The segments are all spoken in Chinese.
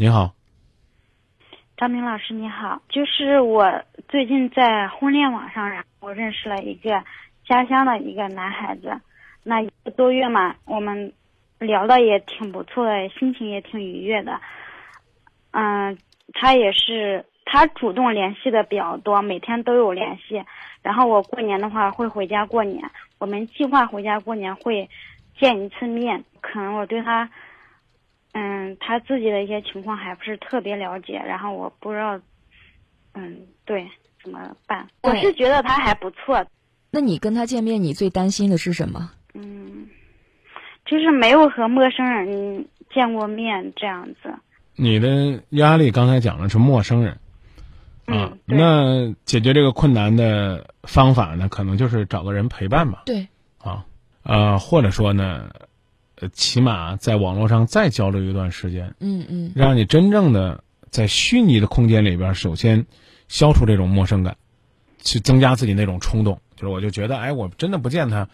你好，张明老师你好，就是我最近在婚恋网上，然后认识了一个家乡的一个男孩子，那一个多月嘛，我们聊的也挺不错的，心情也挺愉悦的。嗯，他也是他主动联系的比较多，每天都有联系。然后我过年的话会回家过年，我们计划回家过年会见一次面，可能我对他。嗯，他自己的一些情况还不是特别了解，然后我不知道，嗯，对，怎么办？我是觉得他还不错。那你跟他见面，你最担心的是什么？嗯，就是没有和陌生人见过面这样子。你的压力刚才讲的是陌生人，啊，那解决这个困难的方法呢，可能就是找个人陪伴吧。对，啊，呃，或者说呢？呃，起码在网络上再交流一段时间，嗯嗯，让你真正的在虚拟的空间里边，首先消除这种陌生感，去增加自己那种冲动。就是我就觉得，哎，我真的不见他，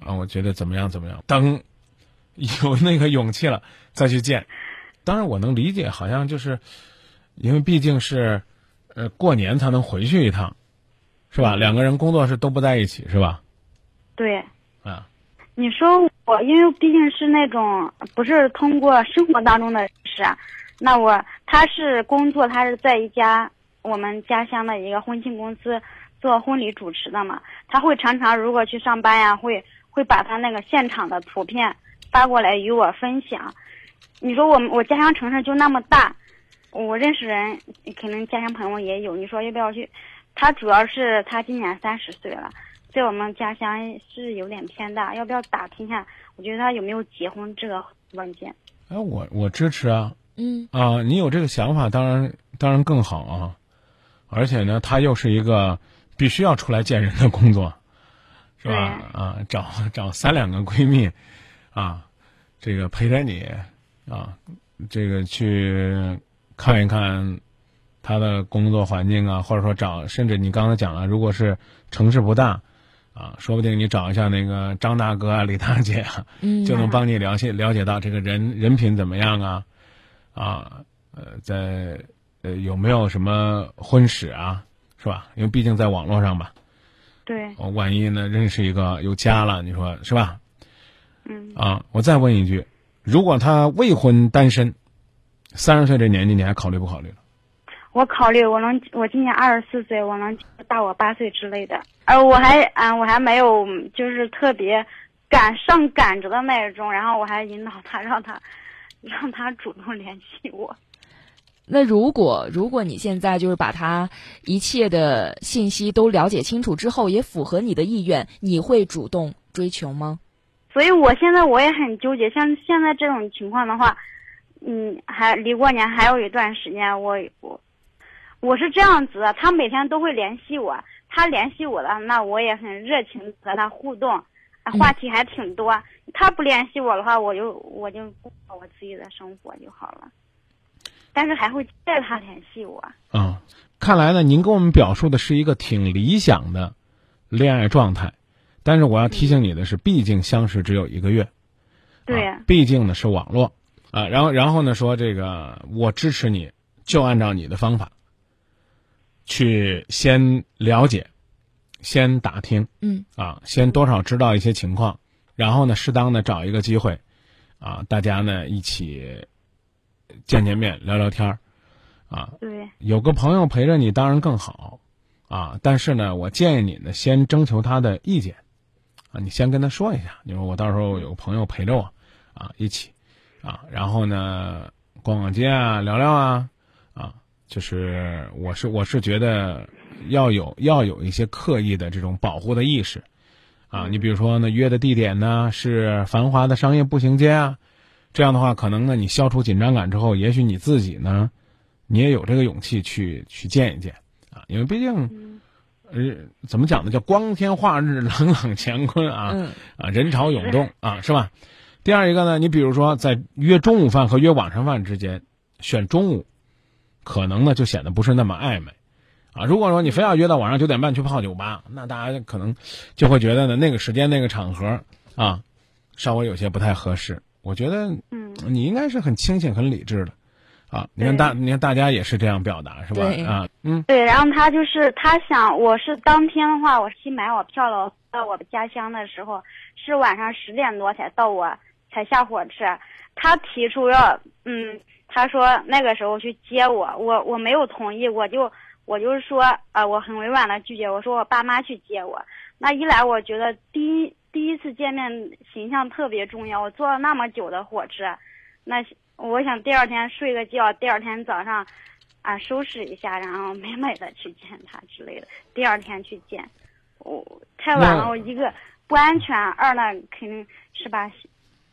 啊，我觉得怎么样怎么样。等有那个勇气了再去见，当然我能理解，好像就是因为毕竟是呃过年才能回去一趟，是吧？两个人工作是都不在一起，是吧？对。啊。你说我，因为毕竟是那种不是通过生活当中的事，那我他是工作，他是在一家我们家乡的一个婚庆公司做婚礼主持的嘛，他会常常如果去上班呀，会会把他那个现场的图片发过来与我分享。你说我们我家乡城市就那么大，我认识人可能家乡朋友也有，你说要不要去？他主要是他今年三十岁了。在我们家乡是有点偏大，要不要打听一下？我觉得他有没有结婚这个文件。哎，我我支持啊，嗯啊，你有这个想法，当然当然更好啊。而且呢，他又是一个必须要出来见人的工作，是吧？啊，找找三两个闺蜜，啊，这个陪着你，啊，这个去看一看他的工作环境啊，或者说找，甚至你刚才讲了，如果是城市不大。啊，说不定你找一下那个张大哥啊、李大姐啊，就能帮你了解了解到这个人人品怎么样啊，啊，呃，在呃有没有什么婚史啊，是吧？因为毕竟在网络上吧。对。万一呢，认识一个有家了，你说是吧？嗯。啊，我再问一句，如果他未婚单身，三十岁这年纪，你还考虑不考虑了？我考虑，我能，我今年二十四岁，我能大我八岁之类的。呃，我还，嗯，我还没有，就是特别赶上赶着的那种。然后我还引导他，让他，让他主动联系我。那如果，如果你现在就是把他一切的信息都了解清楚之后，也符合你的意愿，你会主动追求吗？所以我现在我也很纠结。像现在这种情况的话，嗯，还离过年还有一段时间，我我。我是这样子的，他每天都会联系我，他联系我了，那我也很热情和他互动，话题还挺多。他不联系我的话，我就我就过我自己的生活就好了。但是还会带他联系我。嗯，看来呢，您跟我们表述的是一个挺理想的恋爱状态，但是我要提醒你的是，毕竟相识只有一个月，对，毕竟呢是网络啊。然后，然后呢说这个，我支持你，就按照你的方法。去先了解，先打听，嗯，啊，先多少知道一些情况，然后呢，适当的找一个机会，啊，大家呢一起见见面，聊聊天儿，啊，对，有个朋友陪着你当然更好，啊，但是呢，我建议你呢先征求他的意见，啊，你先跟他说一下，你说我到时候有个朋友陪着我，啊，一起，啊，然后呢逛逛街啊，聊聊啊。就是我是我是觉得要有要有一些刻意的这种保护的意识，啊，你比如说呢约的地点呢是繁华的商业步行街啊，这样的话可能呢你消除紧张感之后，也许你自己呢，你也有这个勇气去去见一见啊，因为毕竟，呃，怎么讲呢？叫光天化日，朗朗乾坤啊，啊，人潮涌动啊，是吧？第二一个呢，你比如说在约中午饭和约晚上饭之间，选中午。可能呢就显得不是那么暧昧，啊，如果说你非要约到晚上九点半去泡酒吧，那大家可能就会觉得呢那个时间那个场合啊，稍微有些不太合适。我觉得，嗯，你应该是很清醒、很理智的，啊，你看大，你看大家也是这样表达，是吧？啊，嗯，对，然后他就是他想，我是当天的话，我去买我票了，到我的家乡的时候是晚上十点多才到我才下火车。他提出要，嗯，他说那个时候去接我，我我没有同意，我就我就是说，呃，我很委婉的拒绝，我说我爸妈去接我。那一来，我觉得第一第一次见面形象特别重要，我坐了那么久的火车，那。我想第二天睡个觉，第二天早上，啊，收拾一下，然后美美的去见他之类的。第二天去见，我太晚了，我一个不安全，二呢肯定是吧，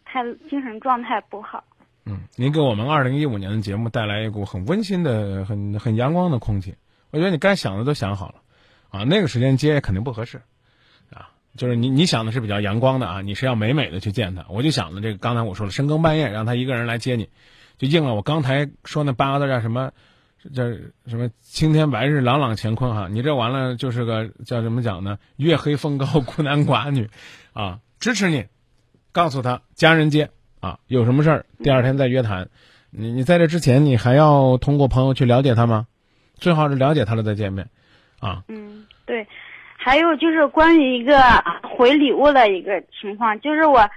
太精神状态不好。嗯，您给我们二零一五年的节目带来一股很温馨的、很很阳光的空气。我觉得你该想的都想好了，啊，那个时间接肯定不合适，啊。就是你你想的是比较阳光的啊，你是要美美的去见他，我就想着这个刚才我说了，深更半夜让他一个人来接你，就应了我刚才说那八个字叫什么，叫什么青天白日朗朗乾坤哈，你这完了就是个叫什么讲呢？月黑风高孤男寡女，啊，支持你，告诉他家人接啊，有什么事儿第二天再约谈，你你在这之前你还要通过朋友去了解他吗？最好是了解他了再见面，啊，嗯，对。还有就是关于一个回礼物的一个情况，就是我，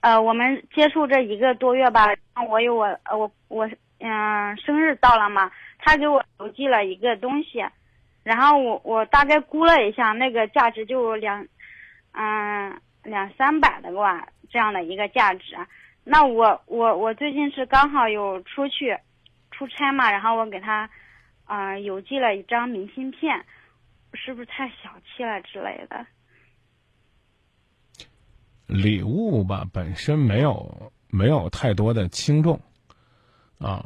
呃，我们接触这一个多月吧，我有我，呃，我我，嗯，生日到了嘛，他给我邮寄了一个东西，然后我我大概估了一下，那个价值就两，嗯，两三百的吧，这样的一个价值。那我我我最近是刚好有出去出差嘛，然后我给他，啊，邮寄了一张明信片。是不是太小气了之类的？礼物吧，本身没有没有太多的轻重，啊，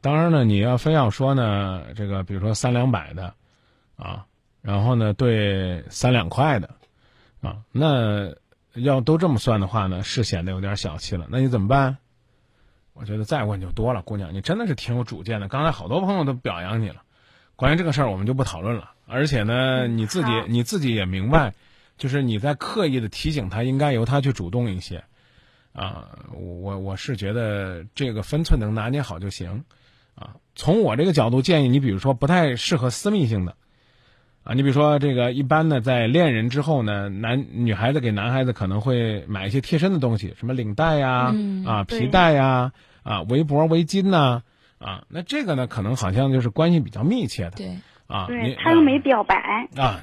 当然呢，你要非要说呢，这个比如说三两百的，啊，然后呢，对三两块的，啊，那要都这么算的话呢，是显得有点小气了。那你怎么办？我觉得再问就多了，姑娘，你真的是挺有主见的。刚才好多朋友都表扬你了，关于这个事儿，我们就不讨论了。而且呢，你自己你自己也明白，就是你在刻意的提醒他，应该由他去主动一些，啊，我我是觉得这个分寸能拿捏好就行，啊，从我这个角度建议你，比如说不太适合私密性的，啊，你比如说这个一般呢，在恋人之后呢，男女孩子给男孩子可能会买一些贴身的东西，什么领带呀，啊，皮带呀，啊，围脖、围巾呐，啊，那这个呢，可能好像就是关系比较密切的，对。啊，对他又没表白啊，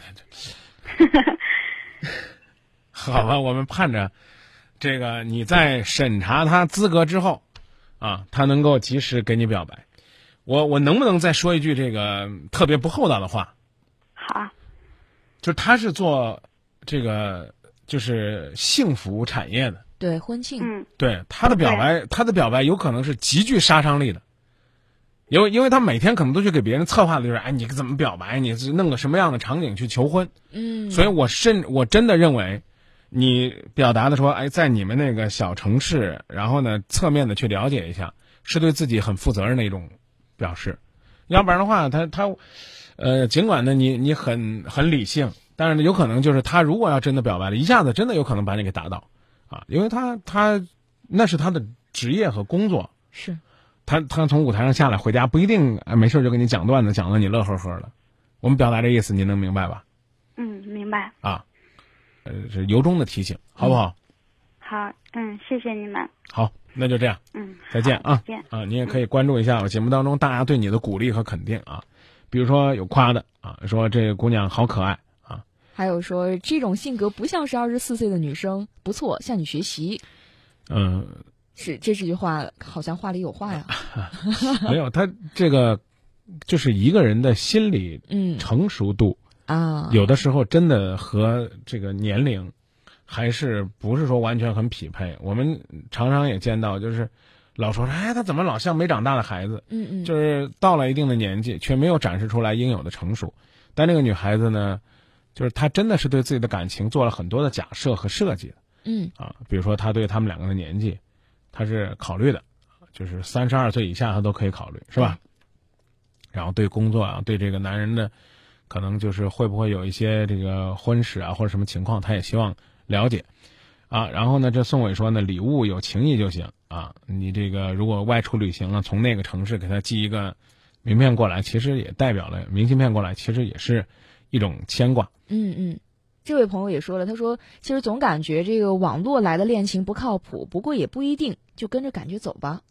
好吧，我们盼着这个你在审查他资格之后，啊，他能够及时给你表白。我我能不能再说一句这个特别不厚道的话？好，就是他是做这个就是性服务产业的，对婚庆，嗯，对他的表白，他的表白有可能是极具杀伤力的。因为，因为他每天可能都去给别人策划的就是，哎，你怎么表白？你是弄个什么样的场景去求婚？嗯，所以我甚我真的认为，你表达的说，哎，在你们那个小城市，然后呢，侧面的去了解一下，是对自己很负责任的一种表示。要不然的话，他他，呃，尽管呢，你你很很理性，但是呢，有可能就是他如果要真的表白了，一下子真的有可能把你给打倒，啊，因为他他那是他的职业和工作是。他他从舞台上下来回家不一定啊没事就给你讲段子，讲的你乐呵呵的。我们表达这意思，您能明白吧？嗯，明白。啊，呃，是由衷的提醒，好不好？好，嗯，谢谢你们。好，那就这样。嗯，再见啊。再见啊，你也可以关注一下我节目当中大家对你的鼓励和肯定啊，比如说有夸的啊，说这个姑娘好可爱啊，还有说这种性格不像是二十四岁的女生，不错，向你学习。嗯。是，这是句话好像话里有话呀。没有，他这个就是一个人的心理成熟度啊，有的时候真的和这个年龄还是不是说完全很匹配。我们常常也见到，就是老说哎，他怎么老像没长大的孩子？嗯嗯，就是到了一定的年纪，却没有展示出来应有的成熟。但那个女孩子呢，就是她真的是对自己的感情做了很多的假设和设计的。嗯啊，比如说她对他们两个的年纪。她是考虑的，就是三十二岁以下她都可以考虑，是吧？然后对工作啊，对这个男人的，可能就是会不会有一些这个婚史啊或者什么情况，她也希望了解，啊，然后呢，这宋伟说呢，礼物有情谊就行啊，你这个如果外出旅行了，从那个城市给他寄一个名片过来，其实也代表了明信片过来，其实也是一种牵挂。嗯嗯，这位朋友也说了，他说其实总感觉这个网络来的恋情不靠谱，不过也不一定，就跟着感觉走吧。